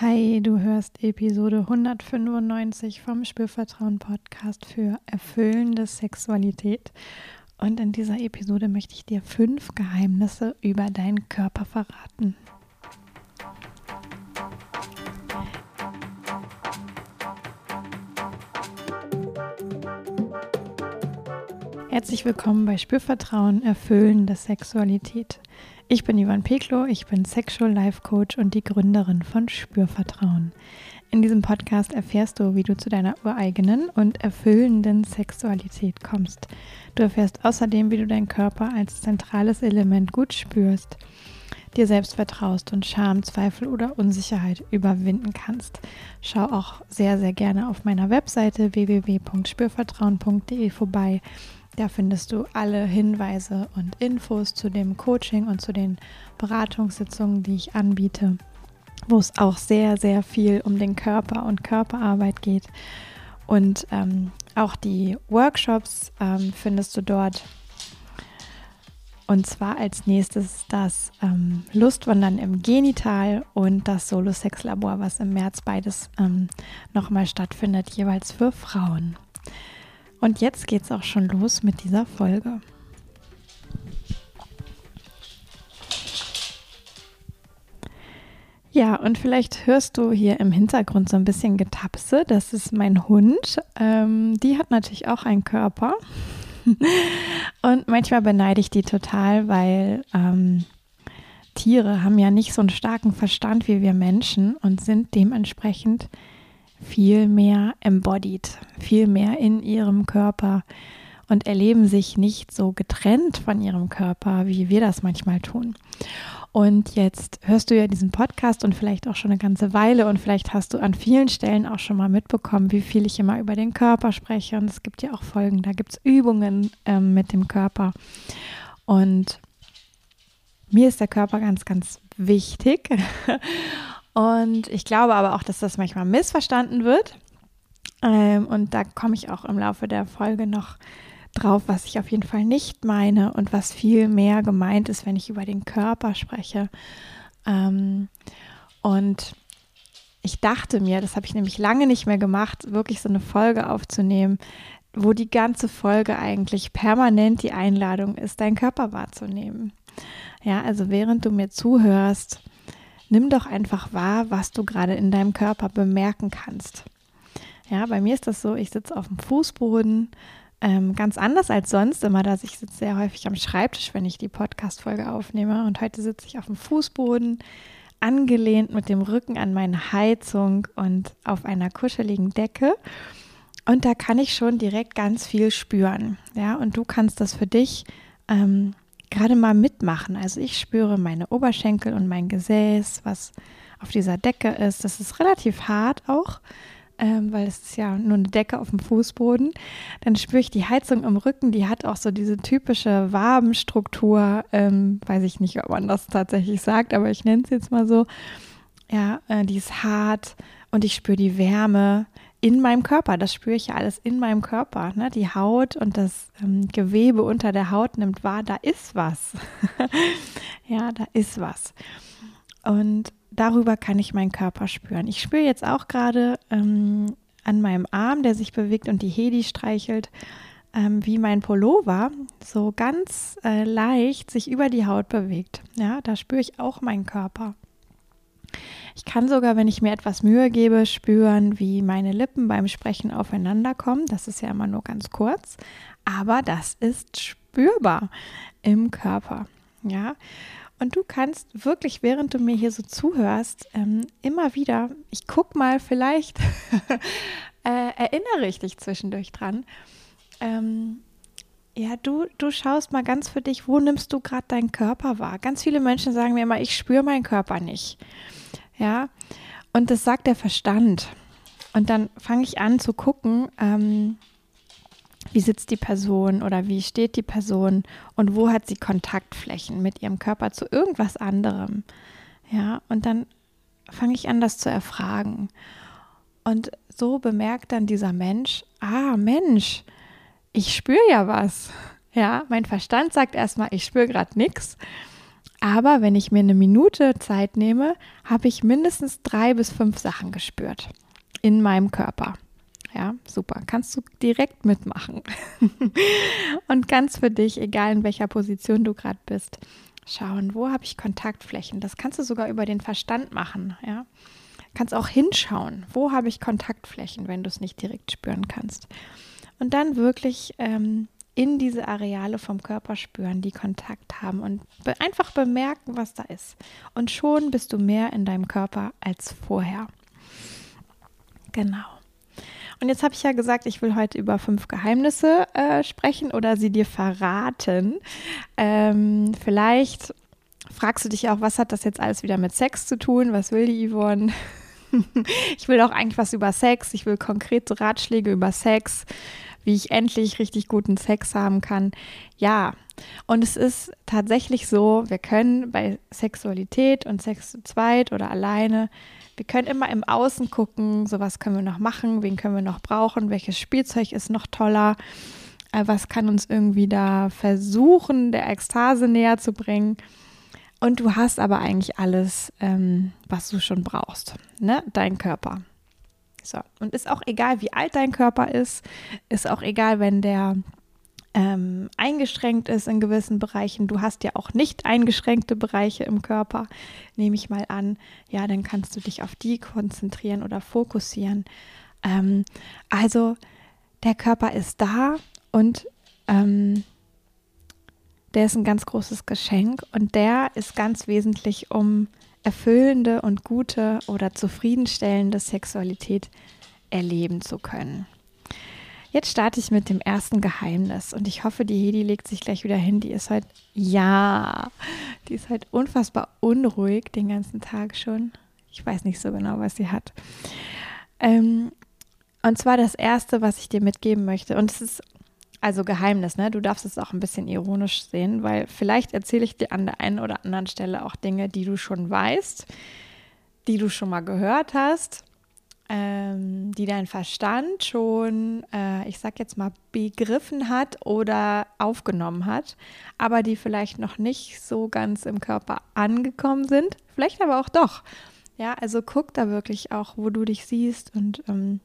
Hi, du hörst Episode 195 vom Spürvertrauen Podcast für erfüllende Sexualität. Und in dieser Episode möchte ich dir fünf Geheimnisse über deinen Körper verraten. Herzlich willkommen bei Spürvertrauen, erfüllende Sexualität. Ich bin Ivan Peklo, ich bin Sexual Life Coach und die Gründerin von Spürvertrauen. In diesem Podcast erfährst du, wie du zu deiner ureigenen und erfüllenden Sexualität kommst. Du erfährst außerdem, wie du deinen Körper als zentrales Element gut spürst, dir selbst vertraust und Scham, Zweifel oder Unsicherheit überwinden kannst. Schau auch sehr, sehr gerne auf meiner Webseite www.spürvertrauen.de vorbei da findest du alle Hinweise und Infos zu dem Coaching und zu den Beratungssitzungen, die ich anbiete, wo es auch sehr, sehr viel um den Körper und Körperarbeit geht. Und ähm, auch die Workshops ähm, findest du dort. Und zwar als nächstes das ähm, Lustwandern im Genital und das Solo-Sex-Labor, was im März beides ähm, nochmal stattfindet, jeweils für Frauen. Und jetzt geht es auch schon los mit dieser Folge. Ja, und vielleicht hörst du hier im Hintergrund so ein bisschen Getapse. Das ist mein Hund. Ähm, die hat natürlich auch einen Körper. und manchmal beneide ich die total, weil ähm, Tiere haben ja nicht so einen starken Verstand wie wir Menschen und sind dementsprechend viel mehr embodied, viel mehr in ihrem Körper und erleben sich nicht so getrennt von ihrem Körper, wie wir das manchmal tun. Und jetzt hörst du ja diesen Podcast und vielleicht auch schon eine ganze Weile und vielleicht hast du an vielen Stellen auch schon mal mitbekommen, wie viel ich immer über den Körper spreche. Und es gibt ja auch Folgen, da gibt es Übungen ähm, mit dem Körper. Und mir ist der Körper ganz, ganz wichtig. Und ich glaube aber auch, dass das manchmal missverstanden wird. Ähm, und da komme ich auch im Laufe der Folge noch drauf, was ich auf jeden Fall nicht meine und was viel mehr gemeint ist, wenn ich über den Körper spreche. Ähm, und ich dachte mir, das habe ich nämlich lange nicht mehr gemacht, wirklich so eine Folge aufzunehmen, wo die ganze Folge eigentlich permanent die Einladung ist, deinen Körper wahrzunehmen. Ja, also während du mir zuhörst, nimm doch einfach wahr, was du gerade in deinem Körper bemerken kannst. Ja, bei mir ist das so, ich sitze auf dem Fußboden, ähm, ganz anders als sonst immer, dass ich sitze sehr häufig am Schreibtisch, wenn ich die Podcast-Folge aufnehme. Und heute sitze ich auf dem Fußboden, angelehnt mit dem Rücken an meine Heizung und auf einer kuscheligen Decke. Und da kann ich schon direkt ganz viel spüren. Ja, und du kannst das für dich ähm, gerade mal mitmachen. Also ich spüre meine Oberschenkel und mein Gesäß, was auf dieser Decke ist. Das ist relativ hart auch, ähm, weil es ist ja nur eine Decke auf dem Fußboden. Dann spüre ich die Heizung im Rücken, die hat auch so diese typische Wabenstruktur. Ähm, weiß ich nicht, ob man das tatsächlich sagt, aber ich nenne es jetzt mal so. Ja, äh, die ist hart und ich spüre die Wärme in meinem Körper. Das spüre ich ja alles in meinem Körper. Ne? Die Haut und das ähm, Gewebe unter der Haut nimmt wahr, da ist was. ja, da ist was. Und darüber kann ich meinen Körper spüren. Ich spüre jetzt auch gerade ähm, an meinem Arm, der sich bewegt und die Hedi streichelt, ähm, wie mein Pullover so ganz äh, leicht sich über die Haut bewegt. Ja, da spüre ich auch meinen Körper. Ich kann sogar, wenn ich mir etwas Mühe gebe, spüren, wie meine Lippen beim Sprechen aufeinander kommen. Das ist ja immer nur ganz kurz, aber das ist spürbar im Körper. Ja, und du kannst wirklich, während du mir hier so zuhörst, ähm, immer wieder, ich guck mal, vielleicht äh, erinnere ich dich zwischendurch dran. Ähm, ja, du, du schaust mal ganz für dich, wo nimmst du gerade deinen Körper wahr? Ganz viele Menschen sagen mir immer, ich spüre meinen Körper nicht. Ja, und das sagt der Verstand. Und dann fange ich an zu gucken, ähm, wie sitzt die Person oder wie steht die Person und wo hat sie Kontaktflächen mit ihrem Körper zu irgendwas anderem. Ja, und dann fange ich an, das zu erfragen. Und so bemerkt dann dieser Mensch, ah Mensch, ich spüre ja was. Ja, mein Verstand sagt erstmal, ich spüre gerade nichts. Aber wenn ich mir eine Minute Zeit nehme, habe ich mindestens drei bis fünf Sachen gespürt in meinem Körper. Ja, super. Kannst du direkt mitmachen. und ganz für dich, egal in welcher Position du gerade bist, schauen, wo habe ich Kontaktflächen. Das kannst du sogar über den Verstand machen. Ja, kannst auch hinschauen, wo habe ich Kontaktflächen, wenn du es nicht direkt spüren kannst. Und dann wirklich ähm, in diese Areale vom Körper spüren, die Kontakt haben und be einfach bemerken, was da ist. Und schon bist du mehr in deinem Körper als vorher. Genau. Und jetzt habe ich ja gesagt, ich will heute über fünf Geheimnisse äh, sprechen oder sie dir verraten. Ähm, vielleicht fragst du dich auch, was hat das jetzt alles wieder mit Sex zu tun? Was will die Yvonne? ich will auch eigentlich was über Sex. Ich will konkrete Ratschläge über Sex, wie ich endlich richtig guten Sex haben kann. Ja, und es ist tatsächlich so, wir können bei Sexualität und Sex zu zweit oder alleine wir können immer im Außen gucken, so was können wir noch machen, wen können wir noch brauchen, welches Spielzeug ist noch toller, äh, was kann uns irgendwie da versuchen, der Ekstase näher zu bringen. Und du hast aber eigentlich alles, ähm, was du schon brauchst, ne? Dein Körper. So. Und ist auch egal, wie alt dein Körper ist, ist auch egal, wenn der ähm, eingeschränkt ist in gewissen Bereichen. Du hast ja auch nicht eingeschränkte Bereiche im Körper, nehme ich mal an. Ja, dann kannst du dich auf die konzentrieren oder fokussieren. Ähm, also der Körper ist da und ähm, der ist ein ganz großes Geschenk und der ist ganz wesentlich, um erfüllende und gute oder zufriedenstellende Sexualität erleben zu können. Jetzt starte ich mit dem ersten Geheimnis und ich hoffe, die Hedi legt sich gleich wieder hin. Die ist heute, ja, die ist halt unfassbar unruhig den ganzen Tag schon. Ich weiß nicht so genau, was sie hat. Ähm, und zwar das erste, was ich dir mitgeben möchte. Und es ist also Geheimnis, ne? Du darfst es auch ein bisschen ironisch sehen, weil vielleicht erzähle ich dir an der einen oder anderen Stelle auch Dinge, die du schon weißt, die du schon mal gehört hast ähm, die dein Verstand schon, äh, ich sag jetzt mal, begriffen hat oder aufgenommen hat, aber die vielleicht noch nicht so ganz im Körper angekommen sind, vielleicht aber auch doch. Ja, also guck da wirklich auch, wo du dich siehst und ähm,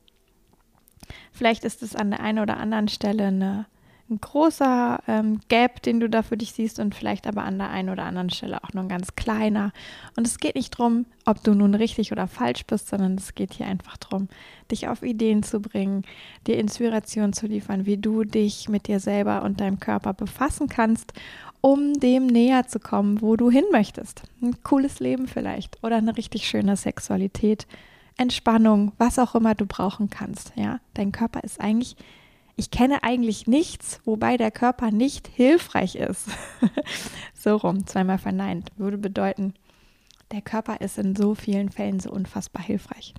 vielleicht ist es an der einen oder anderen Stelle eine ein großer ähm, Gap, den du da für dich siehst und vielleicht aber an der einen oder anderen Stelle auch nur ein ganz kleiner. Und es geht nicht darum, ob du nun richtig oder falsch bist, sondern es geht hier einfach darum, dich auf Ideen zu bringen, dir Inspiration zu liefern, wie du dich mit dir selber und deinem Körper befassen kannst, um dem näher zu kommen, wo du hin möchtest. Ein cooles Leben vielleicht oder eine richtig schöne Sexualität. Entspannung, was auch immer du brauchen kannst. Ja, dein Körper ist eigentlich ich kenne eigentlich nichts, wobei der Körper nicht hilfreich ist. so rum, zweimal verneint, würde bedeuten, der Körper ist in so vielen Fällen so unfassbar hilfreich.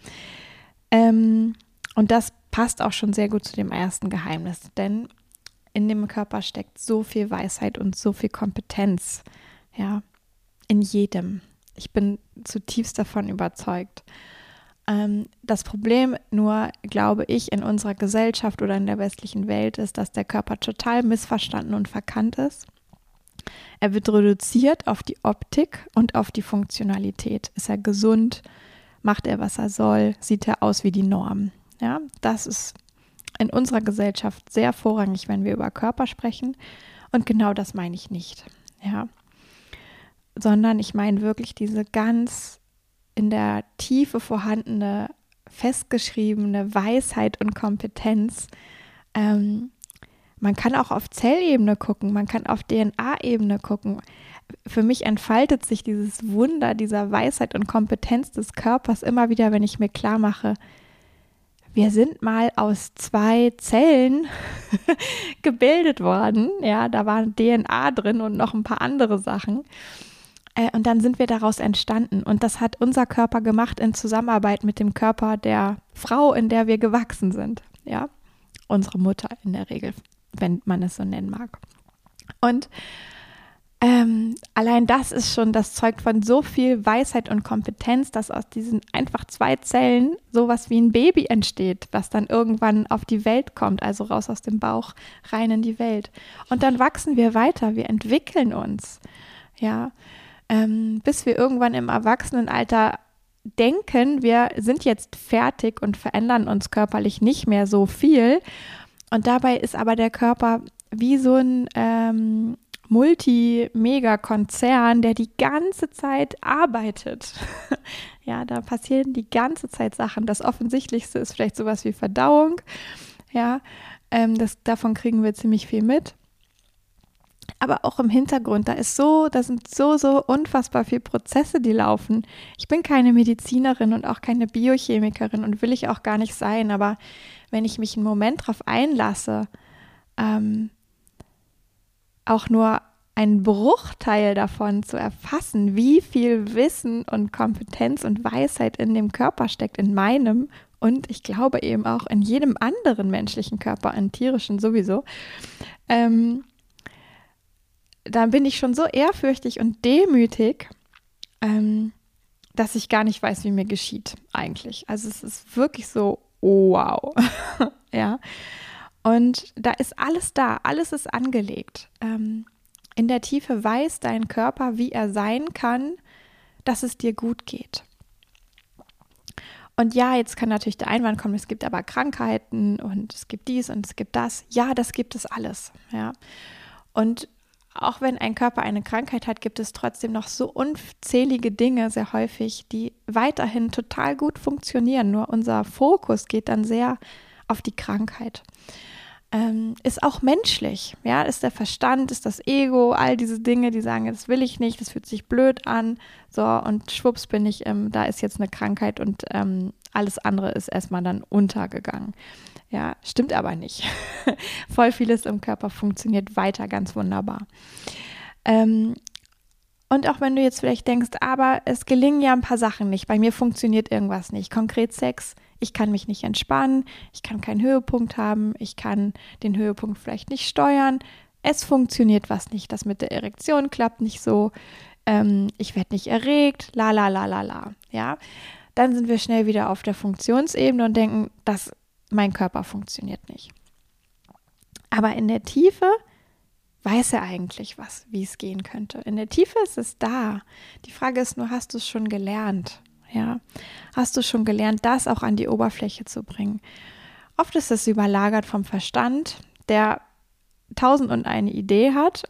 Ähm, und das passt auch schon sehr gut zu dem ersten Geheimnis, denn in dem Körper steckt so viel Weisheit und so viel Kompetenz, ja, in jedem. Ich bin zutiefst davon überzeugt. Ähm, das Problem nur, glaube ich, in unserer Gesellschaft oder in der westlichen Welt ist, dass der Körper total missverstanden und verkannt ist. Er wird reduziert auf die Optik und auf die Funktionalität. Ist er gesund? Macht er, was er soll? Sieht er aus wie die Norm? Ja, das ist in unserer Gesellschaft sehr vorrangig, wenn wir über Körper sprechen. Und genau das meine ich nicht. Ja, sondern ich meine wirklich diese ganz in der Tiefe vorhandene, festgeschriebene Weisheit und Kompetenz. Ähm, man kann auch auf Zellebene gucken, man kann auf DNA-Ebene gucken. Für mich entfaltet sich dieses Wunder dieser Weisheit und Kompetenz des Körpers immer wieder, wenn ich mir klar mache, wir sind mal aus zwei Zellen gebildet worden. Ja, da war DNA drin und noch ein paar andere Sachen. Äh, und dann sind wir daraus entstanden. Und das hat unser Körper gemacht in Zusammenarbeit mit dem Körper der Frau, in der wir gewachsen sind. Ja, unsere Mutter in der Regel, wenn man es so nennen mag. Und ähm, allein das ist schon, das zeugt von so viel Weisheit und Kompetenz, dass aus diesen einfach zwei Zellen sowas wie ein Baby entsteht, was dann irgendwann auf die Welt kommt, also raus aus dem Bauch, rein in die Welt. Und dann wachsen wir weiter, wir entwickeln uns. Ja, ähm, bis wir irgendwann im Erwachsenenalter denken, wir sind jetzt fertig und verändern uns körperlich nicht mehr so viel. Und dabei ist aber der Körper wie so ein ähm, Multi-Mega-Konzern, der die ganze Zeit arbeitet. ja, da passieren die ganze Zeit Sachen. Das Offensichtlichste ist vielleicht sowas wie Verdauung. Ja, ähm, das, davon kriegen wir ziemlich viel mit. Aber auch im Hintergrund, da ist so, da sind so, so unfassbar viele Prozesse, die laufen. Ich bin keine Medizinerin und auch keine Biochemikerin und will ich auch gar nicht sein, aber wenn ich mich einen Moment darauf einlasse, ähm, auch nur einen Bruchteil davon zu erfassen, wie viel Wissen und Kompetenz und Weisheit in dem Körper steckt, in meinem und ich glaube eben auch in jedem anderen menschlichen Körper, in tierischen sowieso, ähm, dann bin ich schon so ehrfürchtig und demütig, ähm, dass ich gar nicht weiß, wie mir geschieht eigentlich. Also es ist wirklich so, wow. ja. Und da ist alles da, alles ist angelegt. Ähm, in der Tiefe weiß dein Körper, wie er sein kann, dass es dir gut geht. Und ja, jetzt kann natürlich der Einwand kommen, es gibt aber Krankheiten und es gibt dies und es gibt das. Ja, das gibt es alles. Ja. Und auch wenn ein Körper eine Krankheit hat, gibt es trotzdem noch so unzählige Dinge sehr häufig, die weiterhin total gut funktionieren. Nur unser Fokus geht dann sehr auf die Krankheit ähm, ist auch menschlich. Ja, ist der Verstand, ist das Ego, all diese Dinge, die sagen, das will ich nicht, das fühlt sich blöd an. So, und schwupps bin ich, ähm, da ist jetzt eine Krankheit und ähm, alles andere ist erstmal dann untergegangen. Ja, stimmt aber nicht. Voll vieles im Körper funktioniert weiter ganz wunderbar. Ähm, und auch wenn du jetzt vielleicht denkst, aber es gelingen ja ein paar Sachen nicht, bei mir funktioniert irgendwas nicht, konkret Sex, ich kann mich nicht entspannen, ich kann keinen Höhepunkt haben, ich kann den Höhepunkt vielleicht nicht steuern, es funktioniert was nicht, das mit der Erektion klappt nicht so, ähm, ich werde nicht erregt, la la la la la, ja, dann sind wir schnell wieder auf der Funktionsebene und denken, dass mein Körper funktioniert nicht. Aber in der Tiefe weiß er eigentlich was, wie es gehen könnte. In der Tiefe ist es da. Die Frage ist nur, hast du es schon gelernt? Ja, hast du schon gelernt, das auch an die Oberfläche zu bringen? Oft ist es überlagert vom Verstand, der tausend und eine Idee hat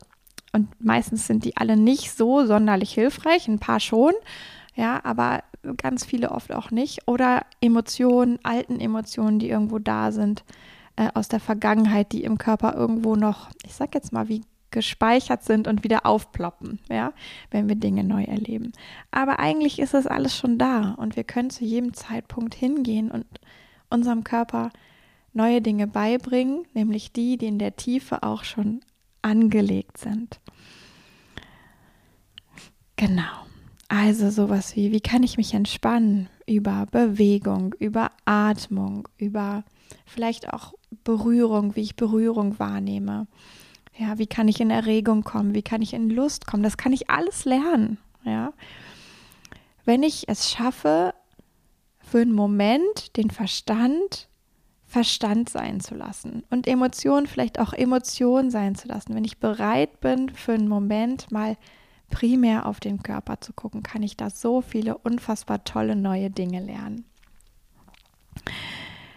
und meistens sind die alle nicht so sonderlich hilfreich, ein paar schon, ja, aber ganz viele oft auch nicht. Oder Emotionen, alten Emotionen, die irgendwo da sind, äh, aus der Vergangenheit, die im Körper irgendwo noch, ich sag jetzt mal, wie gespeichert sind und wieder aufploppen, ja, wenn wir Dinge neu erleben. Aber eigentlich ist das alles schon da und wir können zu jedem Zeitpunkt hingehen und unserem Körper neue Dinge beibringen, nämlich die, die in der Tiefe auch schon angelegt sind. Genau. Also sowas wie, wie kann ich mich entspannen über Bewegung, über Atmung, über vielleicht auch Berührung, wie ich Berührung wahrnehme. Ja, wie kann ich in Erregung kommen? Wie kann ich in Lust kommen? Das kann ich alles lernen. Ja, wenn ich es schaffe, für einen Moment den Verstand Verstand sein zu lassen und Emotionen vielleicht auch Emotionen sein zu lassen. Wenn ich bereit bin, für einen Moment mal primär auf den Körper zu gucken, kann ich da so viele unfassbar tolle neue Dinge lernen.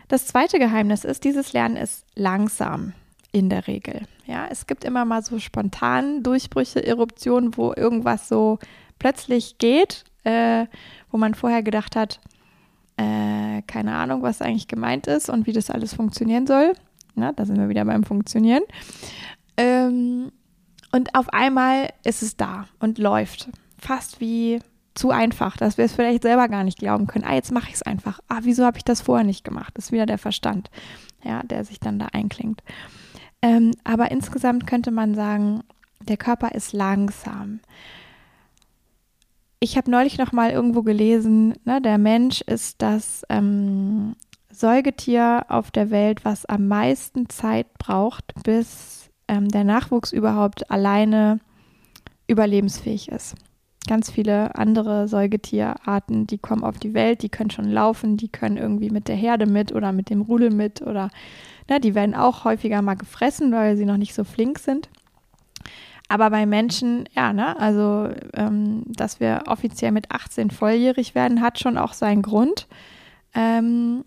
Das zweite Geheimnis ist, dieses Lernen ist langsam in der Regel. Ja, es gibt immer mal so spontan Durchbrüche, Eruptionen, wo irgendwas so plötzlich geht, äh, wo man vorher gedacht hat, äh, keine Ahnung, was eigentlich gemeint ist und wie das alles funktionieren soll. Na, da sind wir wieder beim Funktionieren. Ähm, und auf einmal ist es da und läuft. Fast wie zu einfach, dass wir es vielleicht selber gar nicht glauben können. Ah, jetzt mache ich es einfach. Ah, wieso habe ich das vorher nicht gemacht? Das ist wieder der Verstand, ja, der sich dann da einklingt. Ähm, aber insgesamt könnte man sagen, der Körper ist langsam. Ich habe neulich noch mal irgendwo gelesen, ne, der Mensch ist das ähm, Säugetier auf der Welt, was am meisten Zeit braucht, bis ähm, der Nachwuchs überhaupt alleine überlebensfähig ist. Ganz viele andere Säugetierarten, die kommen auf die Welt, die können schon laufen, die können irgendwie mit der Herde mit oder mit dem Rudel mit oder ne, die werden auch häufiger mal gefressen, weil sie noch nicht so flink sind. Aber bei Menschen, ja, ne, also, ähm, dass wir offiziell mit 18 volljährig werden, hat schon auch seinen Grund. Ähm,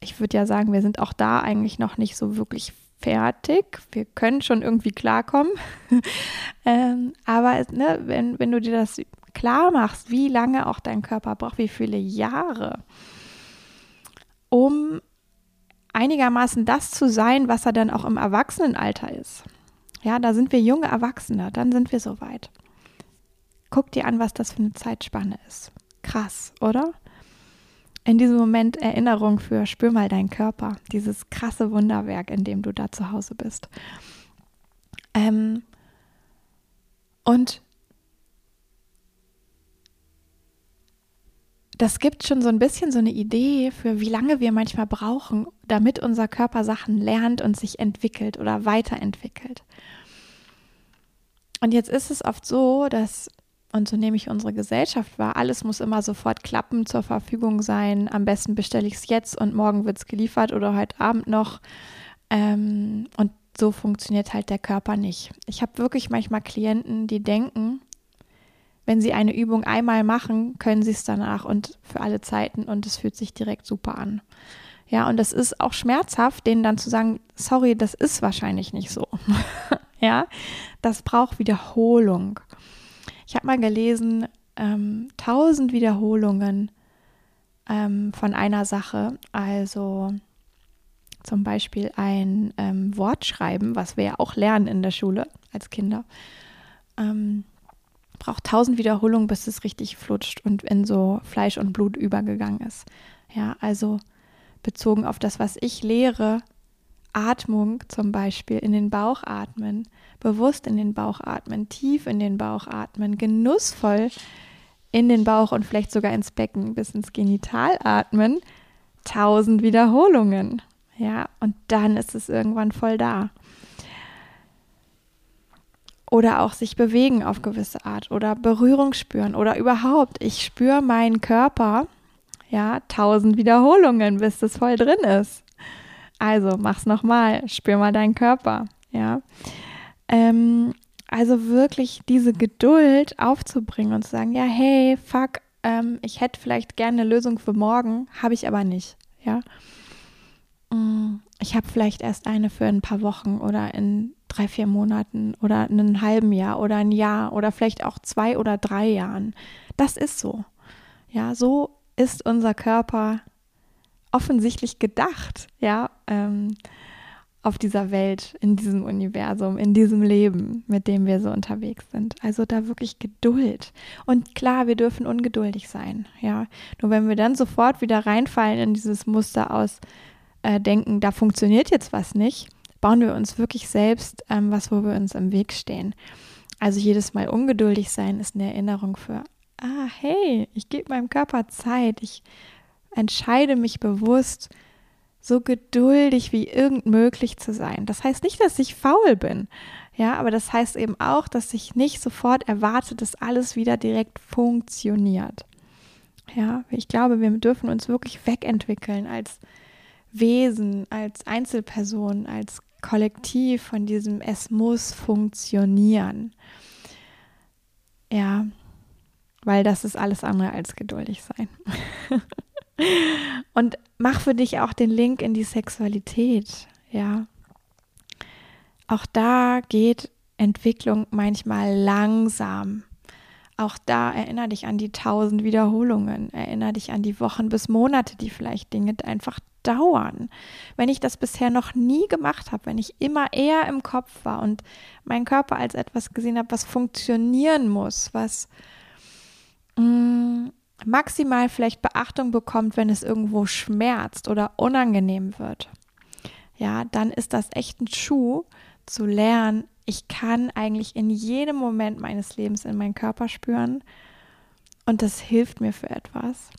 ich würde ja sagen, wir sind auch da eigentlich noch nicht so wirklich fertig. Wir können schon irgendwie klarkommen. ähm, aber ne, wenn, wenn du dir das klar machst, wie lange auch dein Körper braucht, wie viele Jahre, um einigermaßen das zu sein, was er dann auch im Erwachsenenalter ist. Ja, da sind wir junge Erwachsene, dann sind wir soweit. Guck dir an, was das für eine Zeitspanne ist. Krass, oder? In diesem Moment Erinnerung für spür mal deinen Körper, dieses krasse Wunderwerk, in dem du da zu Hause bist. Ähm, und das gibt schon so ein bisschen so eine Idee für, wie lange wir manchmal brauchen, damit unser Körper Sachen lernt und sich entwickelt oder weiterentwickelt. Und jetzt ist es oft so, dass, und so nehme ich unsere Gesellschaft wahr, alles muss immer sofort klappen, zur Verfügung sein. Am besten bestelle ich es jetzt und morgen wird es geliefert oder heute Abend noch. Ähm, und so funktioniert halt der Körper nicht. Ich habe wirklich manchmal Klienten, die denken, wenn sie eine Übung einmal machen, können sie es danach und für alle Zeiten und es fühlt sich direkt super an. Ja, und das ist auch schmerzhaft, denen dann zu sagen, sorry, das ist wahrscheinlich nicht so. ja, das braucht Wiederholung. Ich habe mal gelesen, ähm, 1000 Wiederholungen ähm, von einer Sache, also zum Beispiel ein ähm, Wort schreiben, was wir ja auch lernen in der Schule als Kinder. Ähm, braucht tausend Wiederholungen, bis es richtig flutscht und in so Fleisch und Blut übergegangen ist. Ja, also bezogen auf das, was ich lehre, Atmung zum Beispiel in den Bauch atmen, bewusst in den Bauch atmen, tief in den Bauch atmen, genussvoll in den Bauch und vielleicht sogar ins Becken bis ins Genital atmen, tausend Wiederholungen. Ja, und dann ist es irgendwann voll da oder auch sich bewegen auf gewisse Art oder Berührung spüren oder überhaupt, ich spüre meinen Körper, ja, tausend Wiederholungen, bis das voll drin ist. Also mach's nochmal, spür mal deinen Körper, ja. Ähm, also wirklich diese Geduld aufzubringen und zu sagen, ja, hey, fuck, ähm, ich hätte vielleicht gerne eine Lösung für morgen, habe ich aber nicht, ja. Mm, ich habe vielleicht erst eine für ein paar Wochen oder in drei, vier Monaten oder einen halben Jahr oder ein Jahr oder vielleicht auch zwei oder drei Jahren. Das ist so. Ja, so ist unser Körper offensichtlich gedacht, ja, ähm, auf dieser Welt, in diesem Universum, in diesem Leben, mit dem wir so unterwegs sind. Also da wirklich Geduld. Und klar, wir dürfen ungeduldig sein, ja. Nur wenn wir dann sofort wieder reinfallen in dieses Muster aus äh, denken, da funktioniert jetzt was nicht, bauen wir uns wirklich selbst ähm, was, wo wir uns im Weg stehen. Also jedes Mal ungeduldig sein ist eine Erinnerung für, ah, hey, ich gebe meinem Körper Zeit, ich entscheide mich bewusst, so geduldig wie irgend möglich zu sein. Das heißt nicht, dass ich faul bin, ja, aber das heißt eben auch, dass ich nicht sofort erwarte, dass alles wieder direkt funktioniert. Ja, ich glaube, wir dürfen uns wirklich wegentwickeln als Wesen, als Einzelperson, als Kollektiv von diesem Es muss funktionieren. Ja, weil das ist alles andere als geduldig sein. Und mach für dich auch den Link in die Sexualität, ja. Auch da geht Entwicklung manchmal langsam. Auch da erinnere dich an die tausend Wiederholungen, erinnere dich an die Wochen bis Monate, die vielleicht Dinge einfach dauern. Wenn ich das bisher noch nie gemacht habe, wenn ich immer eher im Kopf war und meinen Körper als etwas gesehen habe, was funktionieren muss, was mh, mm, maximal vielleicht Beachtung bekommt, wenn es irgendwo schmerzt oder unangenehm wird. Ja, dann ist das echt ein Schuh zu lernen, ich kann eigentlich in jedem Moment meines Lebens in meinen Körper spüren und das hilft mir für etwas.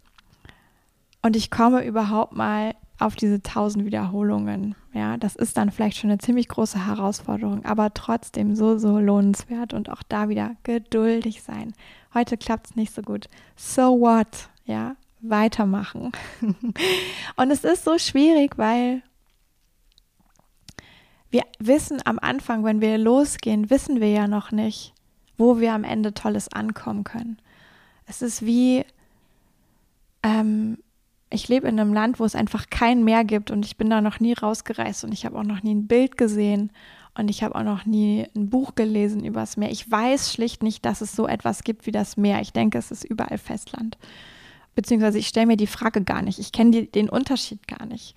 Und ich komme überhaupt mal auf diese tausend Wiederholungen. Ja, das ist dann vielleicht schon eine ziemlich große Herausforderung, aber trotzdem so, so lohnenswert und auch da wieder geduldig sein. Heute klappt es nicht so gut. So what? Ja, weitermachen. und es ist so schwierig, weil wir wissen am Anfang, wenn wir losgehen, wissen wir ja noch nicht, wo wir am Ende Tolles ankommen können. Es ist wie, ähm, ich lebe in einem Land, wo es einfach kein Meer gibt und ich bin da noch nie rausgereist und ich habe auch noch nie ein Bild gesehen und ich habe auch noch nie ein Buch gelesen über das Meer. Ich weiß schlicht nicht, dass es so etwas gibt wie das Meer. Ich denke, es ist überall Festland. Beziehungsweise ich stelle mir die Frage gar nicht. Ich kenne den Unterschied gar nicht.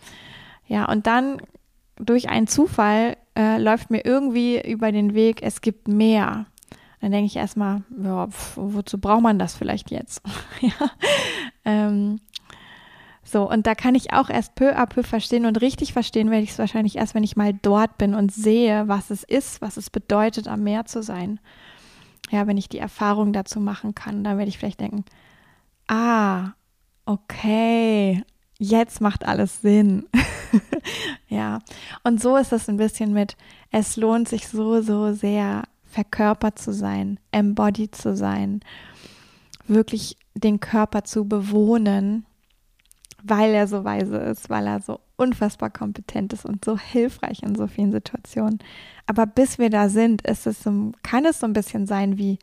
Ja, und dann durch einen Zufall äh, läuft mir irgendwie über den Weg, es gibt mehr. Dann denke ich erstmal, ja, wozu braucht man das vielleicht jetzt? ja. Ähm, so, und da kann ich auch erst peu à peu verstehen und richtig verstehen werde ich es wahrscheinlich erst, wenn ich mal dort bin und sehe, was es ist, was es bedeutet, am Meer zu sein. Ja, wenn ich die Erfahrung dazu machen kann, dann werde ich vielleicht denken, ah, okay, jetzt macht alles Sinn. ja, und so ist es ein bisschen mit, es lohnt sich so, so sehr, verkörpert zu sein, embodied zu sein, wirklich den Körper zu bewohnen weil er so weise ist, weil er so unfassbar kompetent ist und so hilfreich in so vielen Situationen. Aber bis wir da sind, ist es so, kann es so ein bisschen sein wie,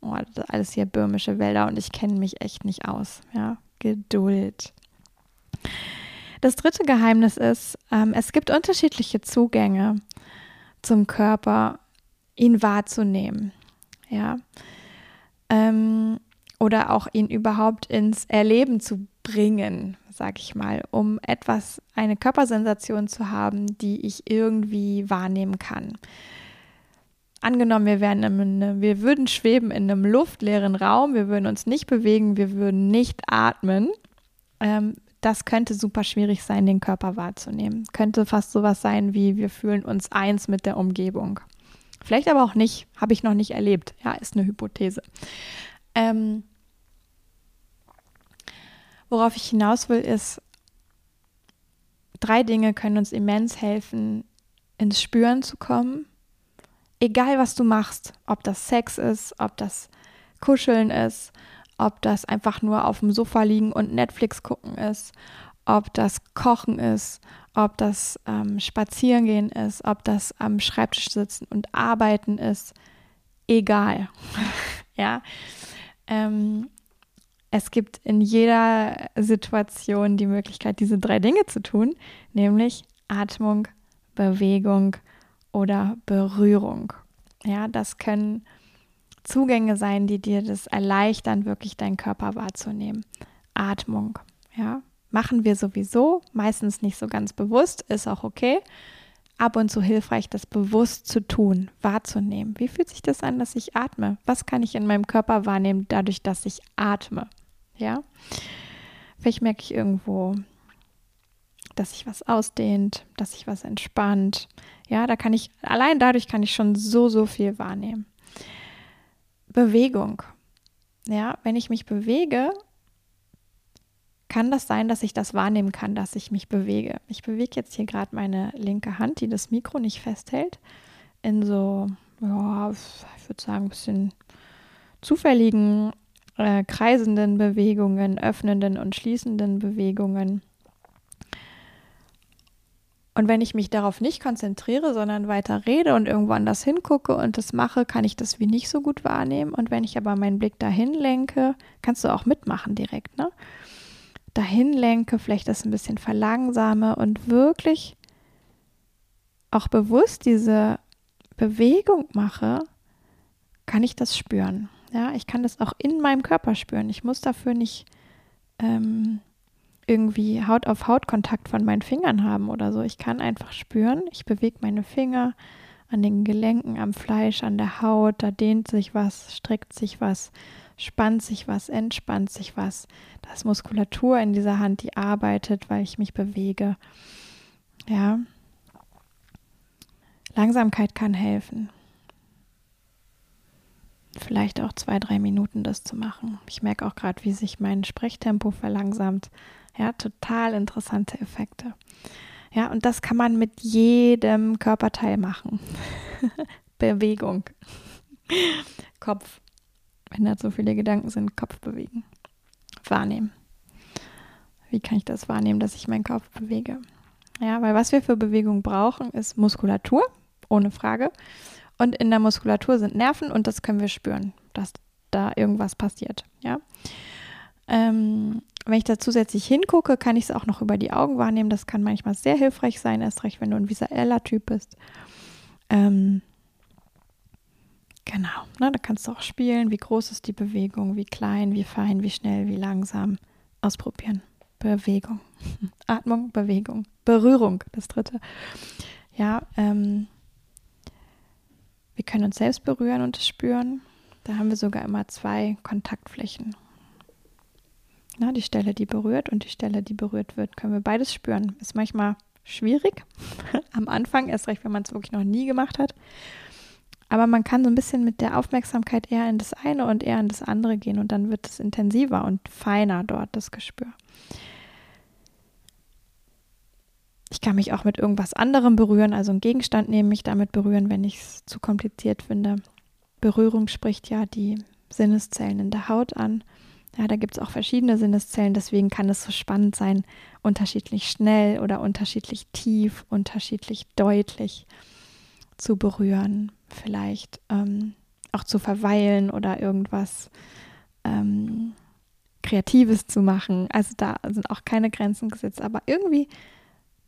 oh, alles hier böhmische Wälder und ich kenne mich echt nicht aus. Ja, Geduld. Das dritte Geheimnis ist, ähm, es gibt unterschiedliche Zugänge zum Körper, ihn wahrzunehmen. Ja. Ähm, oder auch ihn überhaupt ins Erleben zu bringen, sag ich mal, um etwas, eine Körpersensation zu haben, die ich irgendwie wahrnehmen kann. Angenommen, wir, wären einem, wir würden schweben in einem luftleeren Raum, wir würden uns nicht bewegen, wir würden nicht atmen. Ähm, das könnte super schwierig sein, den Körper wahrzunehmen. Könnte fast sowas sein wie, wir fühlen uns eins mit der Umgebung. Vielleicht aber auch nicht, habe ich noch nicht erlebt. Ja, ist eine Hypothese. Ähm, Worauf ich hinaus will, ist, drei Dinge können uns immens helfen, ins Spüren zu kommen. Egal, was du machst, ob das Sex ist, ob das Kuscheln ist, ob das einfach nur auf dem Sofa liegen und Netflix gucken ist, ob das Kochen ist, ob das ähm, Spazierengehen ist, ob das am Schreibtisch sitzen und arbeiten ist, egal. ja. Ähm, es gibt in jeder Situation die Möglichkeit, diese drei Dinge zu tun, nämlich Atmung, Bewegung oder Berührung. Ja, das können Zugänge sein, die dir das erleichtern, wirklich deinen Körper wahrzunehmen. Atmung, ja, machen wir sowieso, meistens nicht so ganz bewusst, ist auch okay. Ab und zu hilfreich, das bewusst zu tun, wahrzunehmen. Wie fühlt sich das an, dass ich atme? Was kann ich in meinem Körper wahrnehmen, dadurch, dass ich atme? Ja. Vielleicht merke ich irgendwo, dass sich was ausdehnt, dass sich was entspannt. Ja, da kann ich, allein dadurch kann ich schon so, so viel wahrnehmen. Bewegung. Ja, wenn ich mich bewege, kann das sein, dass ich das wahrnehmen kann, dass ich mich bewege. Ich bewege jetzt hier gerade meine linke Hand, die das Mikro nicht festhält, in so, ja, ich würde sagen, ein bisschen zufälligen äh, kreisenden Bewegungen, öffnenden und schließenden Bewegungen. Und wenn ich mich darauf nicht konzentriere, sondern weiter rede und irgendwo anders hingucke und das mache, kann ich das wie nicht so gut wahrnehmen. Und wenn ich aber meinen Blick dahin lenke, kannst du auch mitmachen direkt, ne? Dahin lenke, vielleicht das ein bisschen verlangsame und wirklich auch bewusst diese Bewegung mache, kann ich das spüren. Ja, ich kann das auch in meinem Körper spüren. Ich muss dafür nicht ähm, irgendwie Haut auf Haut Kontakt von meinen Fingern haben oder so. Ich kann einfach spüren. Ich bewege meine Finger an den Gelenken, am Fleisch, an der Haut. Da dehnt sich was, streckt sich was, spannt sich was, entspannt sich was. Da ist Muskulatur in dieser Hand, die arbeitet, weil ich mich bewege. Ja. Langsamkeit kann helfen vielleicht auch zwei, drei Minuten das zu machen. Ich merke auch gerade, wie sich mein Sprechtempo verlangsamt. Ja, total interessante Effekte. Ja, und das kann man mit jedem Körperteil machen. Bewegung. Kopf. Wenn da so viele Gedanken sind, Kopf bewegen. Wahrnehmen. Wie kann ich das wahrnehmen, dass ich meinen Kopf bewege? Ja, weil was wir für Bewegung brauchen, ist Muskulatur, ohne Frage. Und in der Muskulatur sind Nerven und das können wir spüren, dass da irgendwas passiert. Ja. Ähm, wenn ich da zusätzlich hingucke, kann ich es auch noch über die Augen wahrnehmen. Das kann manchmal sehr hilfreich sein, erst recht, wenn du ein visueller Typ bist. Ähm, genau, ne, da kannst du auch spielen, wie groß ist die Bewegung, wie klein, wie fein, wie schnell, wie langsam. Ausprobieren. Bewegung. Atmung, Bewegung. Berührung, das dritte. Ja, ähm, wir können uns selbst berühren und es spüren. Da haben wir sogar immer zwei Kontaktflächen. Na, die Stelle, die berührt und die Stelle, die berührt wird, können wir beides spüren. Ist manchmal schwierig am Anfang, erst recht, wenn man es wirklich noch nie gemacht hat. Aber man kann so ein bisschen mit der Aufmerksamkeit eher in das eine und eher in das andere gehen und dann wird es intensiver und feiner dort, das Gespür. Ich kann mich auch mit irgendwas anderem berühren, also einen Gegenstand nehmen, mich damit berühren, wenn ich es zu kompliziert finde. Berührung spricht ja die Sinneszellen in der Haut an. Ja, da gibt es auch verschiedene Sinneszellen, deswegen kann es so spannend sein, unterschiedlich schnell oder unterschiedlich tief, unterschiedlich deutlich zu berühren, vielleicht ähm, auch zu verweilen oder irgendwas ähm, Kreatives zu machen. Also da sind auch keine Grenzen gesetzt, aber irgendwie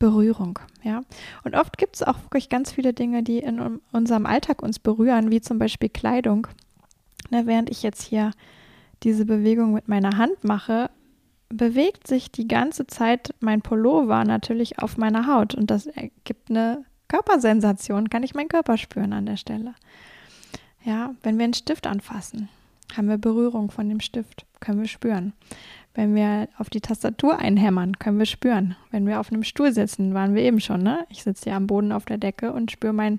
Berührung, ja. Und oft gibt es auch wirklich ganz viele Dinge, die in unserem Alltag uns berühren, wie zum Beispiel Kleidung. Na, während ich jetzt hier diese Bewegung mit meiner Hand mache, bewegt sich die ganze Zeit mein Pullover natürlich auf meiner Haut und das ergibt eine Körpersensation, kann ich meinen Körper spüren an der Stelle. Ja, wenn wir einen Stift anfassen, haben wir Berührung von dem Stift, können wir spüren. Wenn wir auf die Tastatur einhämmern, können wir spüren. Wenn wir auf einem Stuhl sitzen, waren wir eben schon, ne? Ich sitze hier am Boden auf der Decke und spüre mein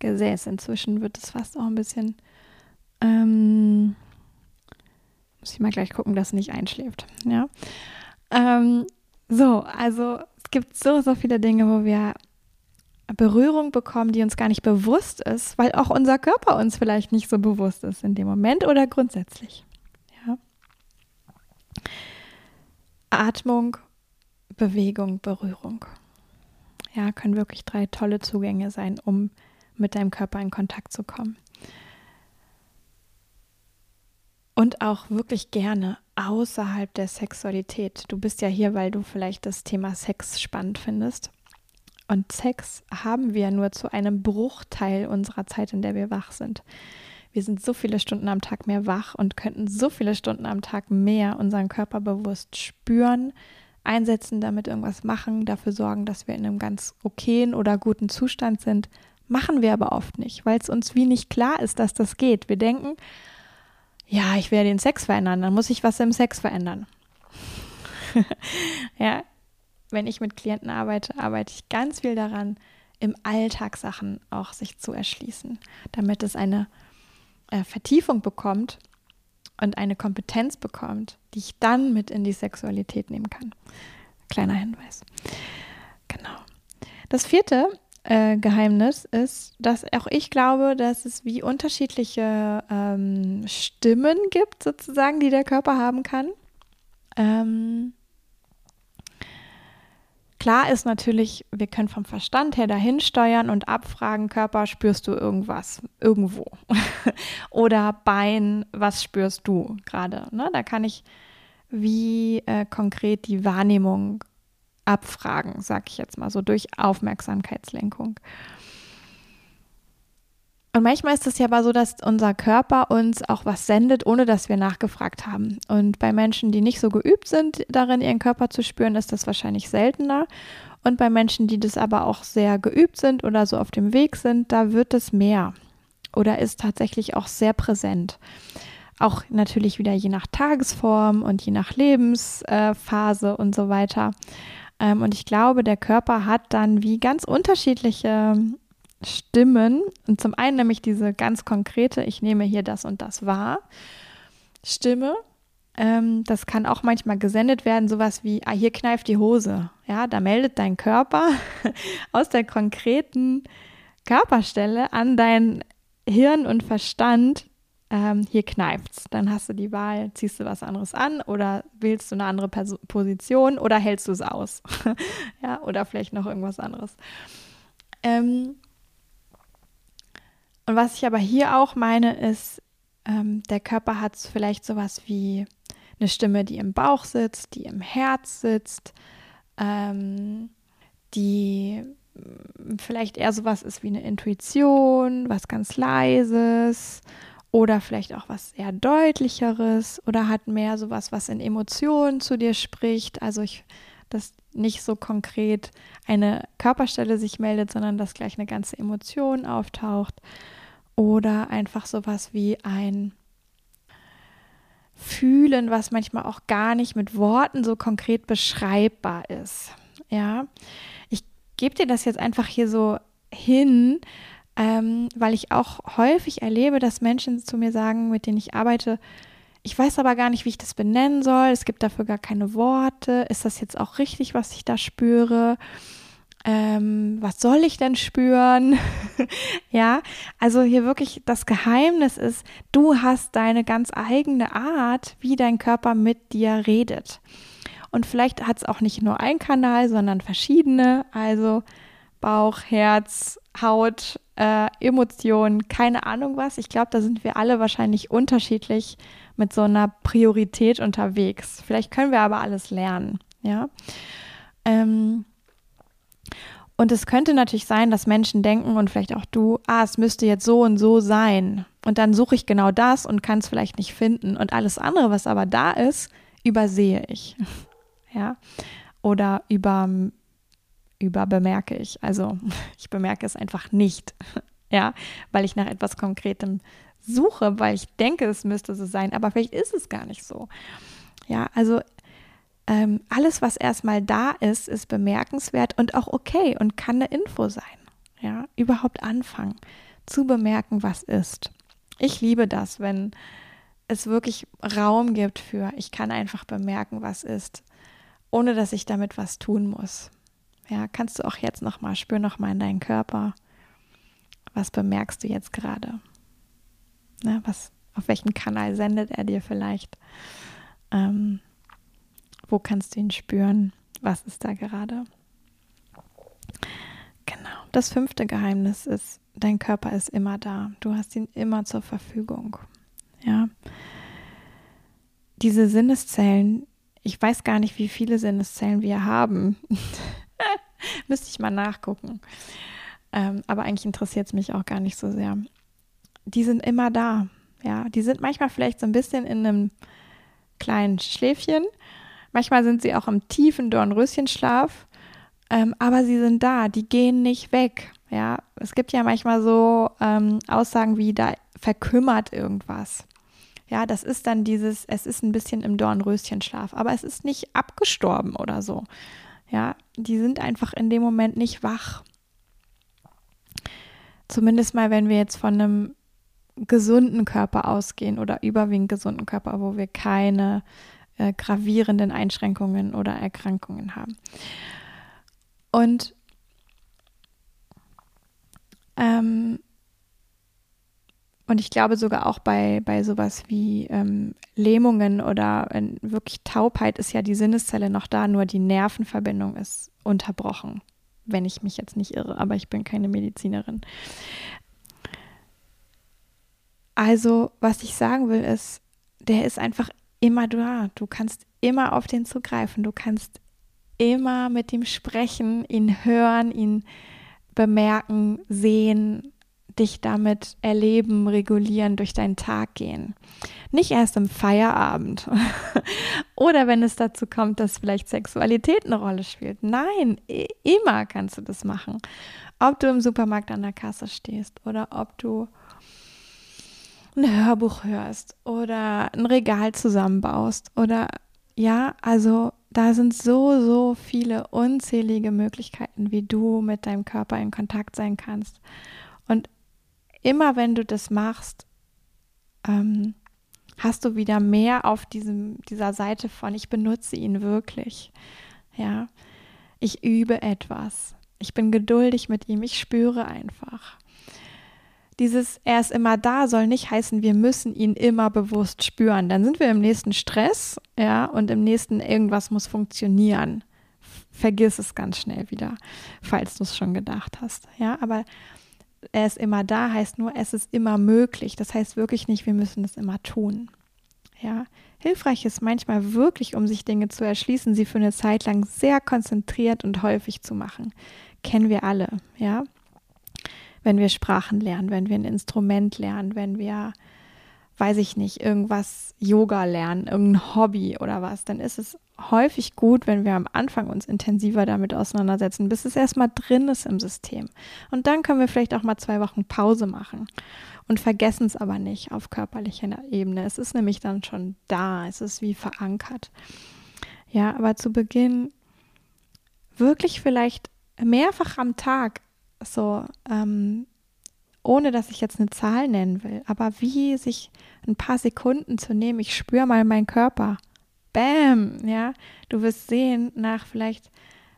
Gesäß. Inzwischen wird es fast auch ein bisschen. Ähm, muss ich mal gleich gucken, dass es nicht einschläft. Ja. Ähm, so, also es gibt so, so viele Dinge, wo wir Berührung bekommen, die uns gar nicht bewusst ist, weil auch unser Körper uns vielleicht nicht so bewusst ist in dem Moment oder grundsätzlich. Atmung, Bewegung, Berührung. Ja, können wirklich drei tolle Zugänge sein, um mit deinem Körper in Kontakt zu kommen. Und auch wirklich gerne außerhalb der Sexualität. Du bist ja hier, weil du vielleicht das Thema Sex spannend findest. Und Sex haben wir nur zu einem Bruchteil unserer Zeit, in der wir wach sind. Wir sind so viele Stunden am Tag mehr wach und könnten so viele Stunden am Tag mehr unseren Körper bewusst spüren, einsetzen, damit irgendwas machen, dafür sorgen, dass wir in einem ganz okayen oder guten Zustand sind. Machen wir aber oft nicht, weil es uns wie nicht klar ist, dass das geht. Wir denken, ja, ich werde den Sex verändern, dann muss ich was im Sex verändern. ja, wenn ich mit Klienten arbeite, arbeite ich ganz viel daran, im Alltag Sachen auch sich zu erschließen, damit es eine äh, Vertiefung bekommt und eine Kompetenz bekommt, die ich dann mit in die Sexualität nehmen kann. Kleiner Hinweis. Genau. Das vierte äh, Geheimnis ist, dass auch ich glaube, dass es wie unterschiedliche ähm, Stimmen gibt, sozusagen, die der Körper haben kann. Ähm, Klar ist natürlich, wir können vom Verstand her dahin steuern und abfragen, Körper, spürst du irgendwas irgendwo? Oder Bein, was spürst du gerade? Ne? Da kann ich wie äh, konkret die Wahrnehmung abfragen, sag ich jetzt mal so, durch Aufmerksamkeitslenkung. Und manchmal ist es ja aber so, dass unser Körper uns auch was sendet, ohne dass wir nachgefragt haben. Und bei Menschen, die nicht so geübt sind, darin ihren Körper zu spüren, ist das wahrscheinlich seltener. Und bei Menschen, die das aber auch sehr geübt sind oder so auf dem Weg sind, da wird es mehr oder ist tatsächlich auch sehr präsent. Auch natürlich wieder je nach Tagesform und je nach Lebensphase und so weiter. Ähm, und ich glaube, der Körper hat dann wie ganz unterschiedliche Stimmen. Und zum einen nämlich diese ganz konkrete, ich nehme hier das und das wahr, Stimme. Ähm, das kann auch manchmal gesendet werden, sowas wie, ah, hier kneift die Hose. Ja, da meldet dein Körper aus der konkreten Körperstelle an dein Hirn und Verstand, ähm, hier kneift's. Dann hast du die Wahl, ziehst du was anderes an oder wählst du eine andere Pers Position oder hältst du es aus. ja, oder vielleicht noch irgendwas anderes. Ähm, und was ich aber hier auch meine, ist, ähm, der Körper hat vielleicht sowas wie eine Stimme, die im Bauch sitzt, die im Herz sitzt, ähm, die mm, vielleicht eher sowas ist wie eine Intuition, was ganz leises oder vielleicht auch was eher deutlicheres oder hat mehr sowas, was in Emotionen zu dir spricht. Also ich, dass nicht so konkret eine Körperstelle sich meldet, sondern dass gleich eine ganze Emotion auftaucht oder einfach sowas wie ein Fühlen, was manchmal auch gar nicht mit Worten so konkret beschreibbar ist. Ja, ich gebe dir das jetzt einfach hier so hin, ähm, weil ich auch häufig erlebe, dass Menschen zu mir sagen, mit denen ich arbeite, ich weiß aber gar nicht, wie ich das benennen soll. Es gibt dafür gar keine Worte. Ist das jetzt auch richtig, was ich da spüre? ähm, was soll ich denn spüren? ja, also hier wirklich das Geheimnis ist, du hast deine ganz eigene Art, wie dein Körper mit dir redet. Und vielleicht hat es auch nicht nur einen Kanal, sondern verschiedene, also Bauch, Herz, Haut, äh, Emotionen, keine Ahnung was. Ich glaube, da sind wir alle wahrscheinlich unterschiedlich mit so einer Priorität unterwegs. Vielleicht können wir aber alles lernen, ja. Ähm, und es könnte natürlich sein, dass Menschen denken und vielleicht auch du, ah, es müsste jetzt so und so sein. Und dann suche ich genau das und kann es vielleicht nicht finden. Und alles andere, was aber da ist, übersehe ich. ja. Oder über, über bemerke ich. Also ich bemerke es einfach nicht. ja, weil ich nach etwas Konkretem suche, weil ich denke, es müsste so sein, aber vielleicht ist es gar nicht so. Ja, also ähm, alles, was erstmal da ist, ist bemerkenswert und auch okay und kann eine Info sein. Ja, überhaupt anfangen zu bemerken, was ist. Ich liebe das, wenn es wirklich Raum gibt für, ich kann einfach bemerken, was ist, ohne dass ich damit was tun muss. Ja, kannst du auch jetzt nochmal, spür nochmal in deinen Körper. Was bemerkst du jetzt gerade? Ne, was, auf welchen Kanal sendet er dir vielleicht? Ähm, wo kannst du ihn spüren? Was ist da gerade? Genau. Das fünfte Geheimnis ist, dein Körper ist immer da. Du hast ihn immer zur Verfügung. Ja. Diese Sinneszellen, ich weiß gar nicht, wie viele Sinneszellen wir haben. Müsste ich mal nachgucken. Ähm, aber eigentlich interessiert es mich auch gar nicht so sehr. Die sind immer da. Ja, die sind manchmal vielleicht so ein bisschen in einem kleinen Schläfchen Manchmal sind sie auch im tiefen Dornröschenschlaf, ähm, aber sie sind da, die gehen nicht weg. Ja, es gibt ja manchmal so ähm, Aussagen wie, da verkümmert irgendwas. Ja, das ist dann dieses, es ist ein bisschen im Dornröschenschlaf, aber es ist nicht abgestorben oder so. Ja, die sind einfach in dem Moment nicht wach. Zumindest mal, wenn wir jetzt von einem gesunden Körper ausgehen oder überwiegend gesunden Körper, wo wir keine äh, gravierenden Einschränkungen oder Erkrankungen haben. Und ähm, und ich glaube sogar auch bei, bei sowas wie ähm, Lähmungen oder äh, wirklich Taubheit ist ja die Sinneszelle noch da, nur die Nervenverbindung ist unterbrochen, wenn ich mich jetzt nicht irre, aber ich bin keine Medizinerin. Also, was ich sagen will, ist, der ist einfach immer da. Du kannst immer auf den zugreifen. Du kannst immer mit ihm sprechen, ihn hören, ihn bemerken, sehen, dich damit erleben, regulieren, durch deinen Tag gehen. Nicht erst im Feierabend oder wenn es dazu kommt, dass vielleicht Sexualität eine Rolle spielt. Nein, immer kannst du das machen. Ob du im Supermarkt an der Kasse stehst oder ob du ein Hörbuch hörst oder ein Regal zusammenbaust oder ja, also da sind so, so viele unzählige Möglichkeiten, wie du mit deinem Körper in Kontakt sein kannst. Und immer wenn du das machst, ähm, hast du wieder mehr auf diesem, dieser Seite von, ich benutze ihn wirklich. Ja, ich übe etwas. Ich bin geduldig mit ihm, ich spüre einfach. Dieses er ist immer da soll nicht heißen, wir müssen ihn immer bewusst spüren. Dann sind wir im nächsten Stress, ja, und im nächsten irgendwas muss funktionieren. Vergiss es ganz schnell wieder, falls du es schon gedacht hast, ja, aber er ist immer da heißt nur, es ist immer möglich. Das heißt wirklich nicht, wir müssen es immer tun. Ja, hilfreich ist manchmal wirklich, um sich Dinge zu erschließen, sie für eine Zeit lang sehr konzentriert und häufig zu machen. Kennen wir alle, ja wenn wir Sprachen lernen, wenn wir ein Instrument lernen, wenn wir, weiß ich nicht, irgendwas Yoga lernen, irgendein Hobby oder was, dann ist es häufig gut, wenn wir am Anfang uns intensiver damit auseinandersetzen, bis es erstmal drin ist im System. Und dann können wir vielleicht auch mal zwei Wochen Pause machen und vergessen es aber nicht auf körperlicher Ebene. Es ist nämlich dann schon da, es ist wie verankert. Ja, aber zu Beginn wirklich vielleicht mehrfach am Tag so, ähm, ohne dass ich jetzt eine Zahl nennen will, aber wie sich ein paar Sekunden zu nehmen, ich spüre mal meinen Körper. Bam, ja, du wirst sehen, nach vielleicht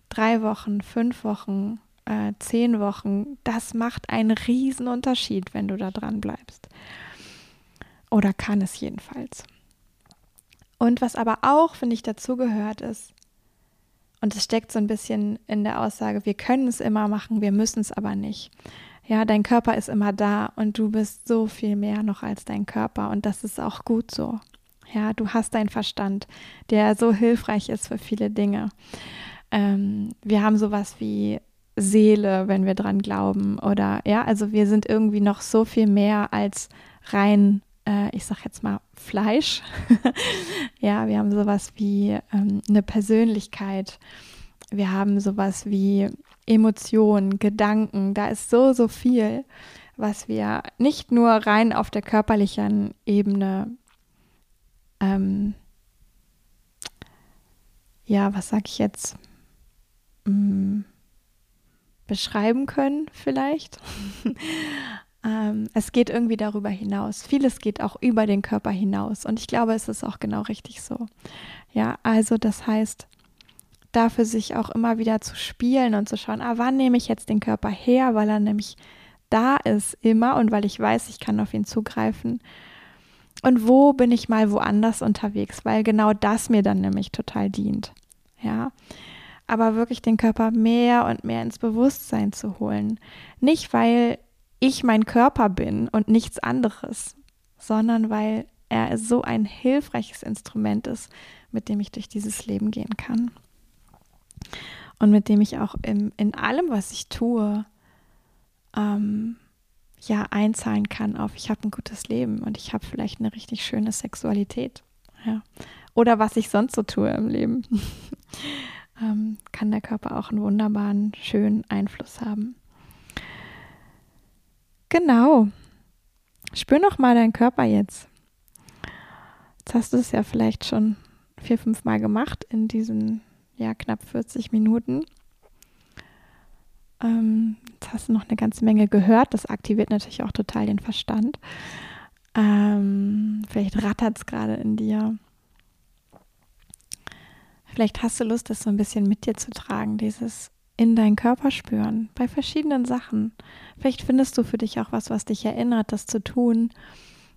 drei Wochen, fünf Wochen, äh, zehn Wochen, das macht einen riesen Unterschied, wenn du da dran bleibst. Oder kann es jedenfalls. Und was aber auch, finde ich, dazugehört ist, und es steckt so ein bisschen in der Aussage, wir können es immer machen, wir müssen es aber nicht. Ja, dein Körper ist immer da und du bist so viel mehr noch als dein Körper und das ist auch gut so. Ja, du hast deinen Verstand, der so hilfreich ist für viele Dinge. Ähm, wir haben sowas wie Seele, wenn wir dran glauben oder ja, also wir sind irgendwie noch so viel mehr als rein äh, ich sag jetzt mal, Fleisch. ja, wir haben sowas wie ähm, eine Persönlichkeit. Wir haben sowas wie Emotionen, Gedanken. Da ist so, so viel, was wir nicht nur rein auf der körperlichen Ebene, ähm, ja, was sag ich jetzt, hm, beschreiben können vielleicht. Ähm, es geht irgendwie darüber hinaus. Vieles geht auch über den Körper hinaus. Und ich glaube, es ist auch genau richtig so. Ja, also das heißt, dafür sich auch immer wieder zu spielen und zu schauen, ah, wann nehme ich jetzt den Körper her, weil er nämlich da ist immer und weil ich weiß, ich kann auf ihn zugreifen. Und wo bin ich mal woanders unterwegs, weil genau das mir dann nämlich total dient. Ja. Aber wirklich den Körper mehr und mehr ins Bewusstsein zu holen. Nicht, weil ich mein Körper bin und nichts anderes, sondern weil er so ein hilfreiches Instrument ist, mit dem ich durch dieses Leben gehen kann. Und mit dem ich auch im, in allem, was ich tue, ähm, ja, einzahlen kann auf, ich habe ein gutes Leben und ich habe vielleicht eine richtig schöne Sexualität. Ja. Oder was ich sonst so tue im Leben. ähm, kann der Körper auch einen wunderbaren, schönen Einfluss haben. Genau. Spür noch mal deinen Körper jetzt. Jetzt hast du es ja vielleicht schon vier, fünf Mal gemacht in diesen ja, knapp 40 Minuten. Ähm, jetzt hast du noch eine ganze Menge gehört. Das aktiviert natürlich auch total den Verstand. Ähm, vielleicht rattert es gerade in dir. Vielleicht hast du Lust, das so ein bisschen mit dir zu tragen, dieses in deinen Körper spüren, bei verschiedenen Sachen. Vielleicht findest du für dich auch was, was dich erinnert, das zu tun.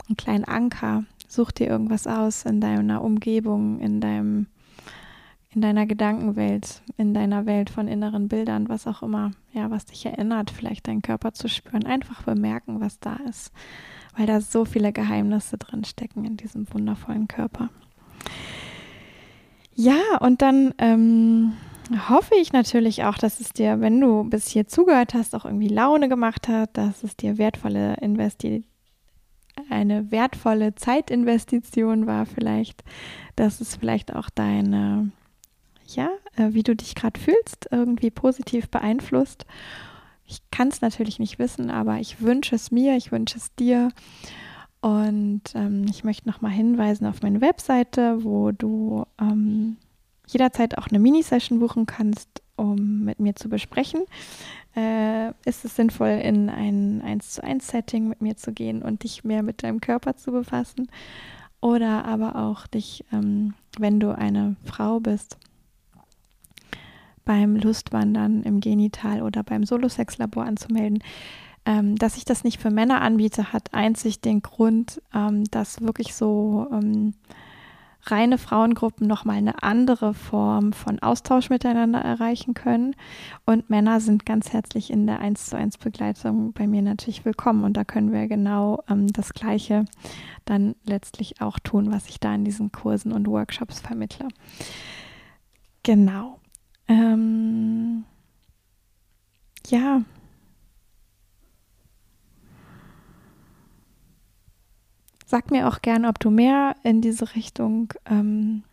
Einen kleinen Anker. Such dir irgendwas aus in deiner Umgebung, in deinem, in deiner Gedankenwelt, in deiner Welt von inneren Bildern, was auch immer, ja, was dich erinnert, vielleicht deinen Körper zu spüren. Einfach bemerken, was da ist. Weil da so viele Geheimnisse drin stecken in diesem wundervollen Körper. Ja, und dann ähm, hoffe ich natürlich auch, dass es dir, wenn du bis hier zugehört hast, auch irgendwie Laune gemacht hat, dass es dir wertvolle Investi eine wertvolle Zeitinvestition war vielleicht, dass es vielleicht auch deine, ja, äh, wie du dich gerade fühlst, irgendwie positiv beeinflusst. Ich kann es natürlich nicht wissen, aber ich wünsche es mir, ich wünsche es dir. Und ähm, ich möchte nochmal hinweisen auf meine Webseite, wo du ähm, jederzeit auch eine Mini-Session buchen kannst, um mit mir zu besprechen. Äh, ist es sinnvoll, in ein 1 zu 1 Setting mit mir zu gehen und dich mehr mit deinem Körper zu befassen? Oder aber auch dich, ähm, wenn du eine Frau bist, beim Lustwandern im Genital oder beim Solosexlabor anzumelden. Ähm, dass ich das nicht für Männer anbiete, hat einzig den Grund, ähm, dass wirklich so ähm, reine Frauengruppen nochmal eine andere Form von Austausch miteinander erreichen können. Und Männer sind ganz herzlich in der 1 zu 1 Begleitung bei mir natürlich willkommen. Und da können wir genau ähm, das Gleiche dann letztlich auch tun, was ich da in diesen Kursen und Workshops vermittle. Genau. Ähm, ja, Sag mir auch gerne, ob du mehr in diese Richtung ähm,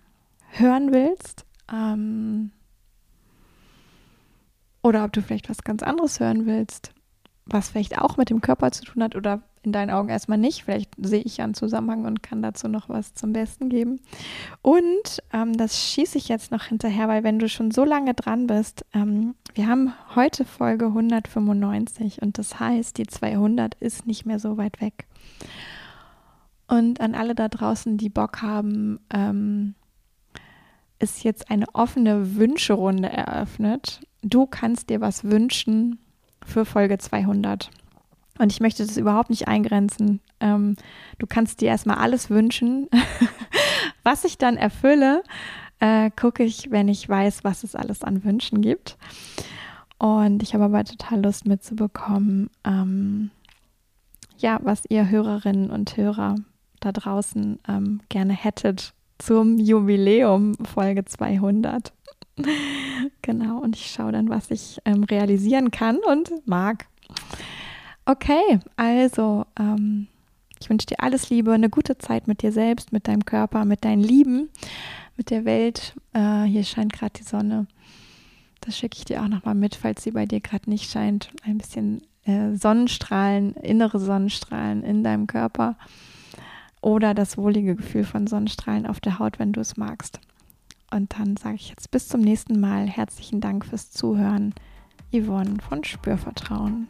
hören willst. Ähm, oder ob du vielleicht was ganz anderes hören willst, was vielleicht auch mit dem Körper zu tun hat oder in deinen Augen erstmal nicht. Vielleicht sehe ich ja einen Zusammenhang und kann dazu noch was zum Besten geben. Und ähm, das schieße ich jetzt noch hinterher, weil wenn du schon so lange dran bist, ähm, wir haben heute Folge 195 und das heißt, die 200 ist nicht mehr so weit weg. Und an alle da draußen, die Bock haben, ähm, ist jetzt eine offene Wünscherunde eröffnet. Du kannst dir was wünschen für Folge 200. Und ich möchte das überhaupt nicht eingrenzen. Ähm, du kannst dir erstmal alles wünschen. was ich dann erfülle, äh, gucke ich, wenn ich weiß, was es alles an Wünschen gibt. Und ich habe aber total Lust mitzubekommen, ähm, ja, was ihr Hörerinnen und Hörer da draußen ähm, gerne hättet zum Jubiläum Folge 200. genau, und ich schaue dann, was ich ähm, realisieren kann und mag. Okay, also ähm, ich wünsche dir alles Liebe, eine gute Zeit mit dir selbst, mit deinem Körper, mit deinen Lieben, mit der Welt. Äh, hier scheint gerade die Sonne. Das schicke ich dir auch nochmal mit, falls sie bei dir gerade nicht scheint. Ein bisschen äh, Sonnenstrahlen, innere Sonnenstrahlen in deinem Körper oder das wohlige Gefühl von Sonnenstrahlen auf der Haut, wenn du es magst. Und dann sage ich jetzt bis zum nächsten Mal. Herzlichen Dank fürs Zuhören. Yvonne von Spürvertrauen.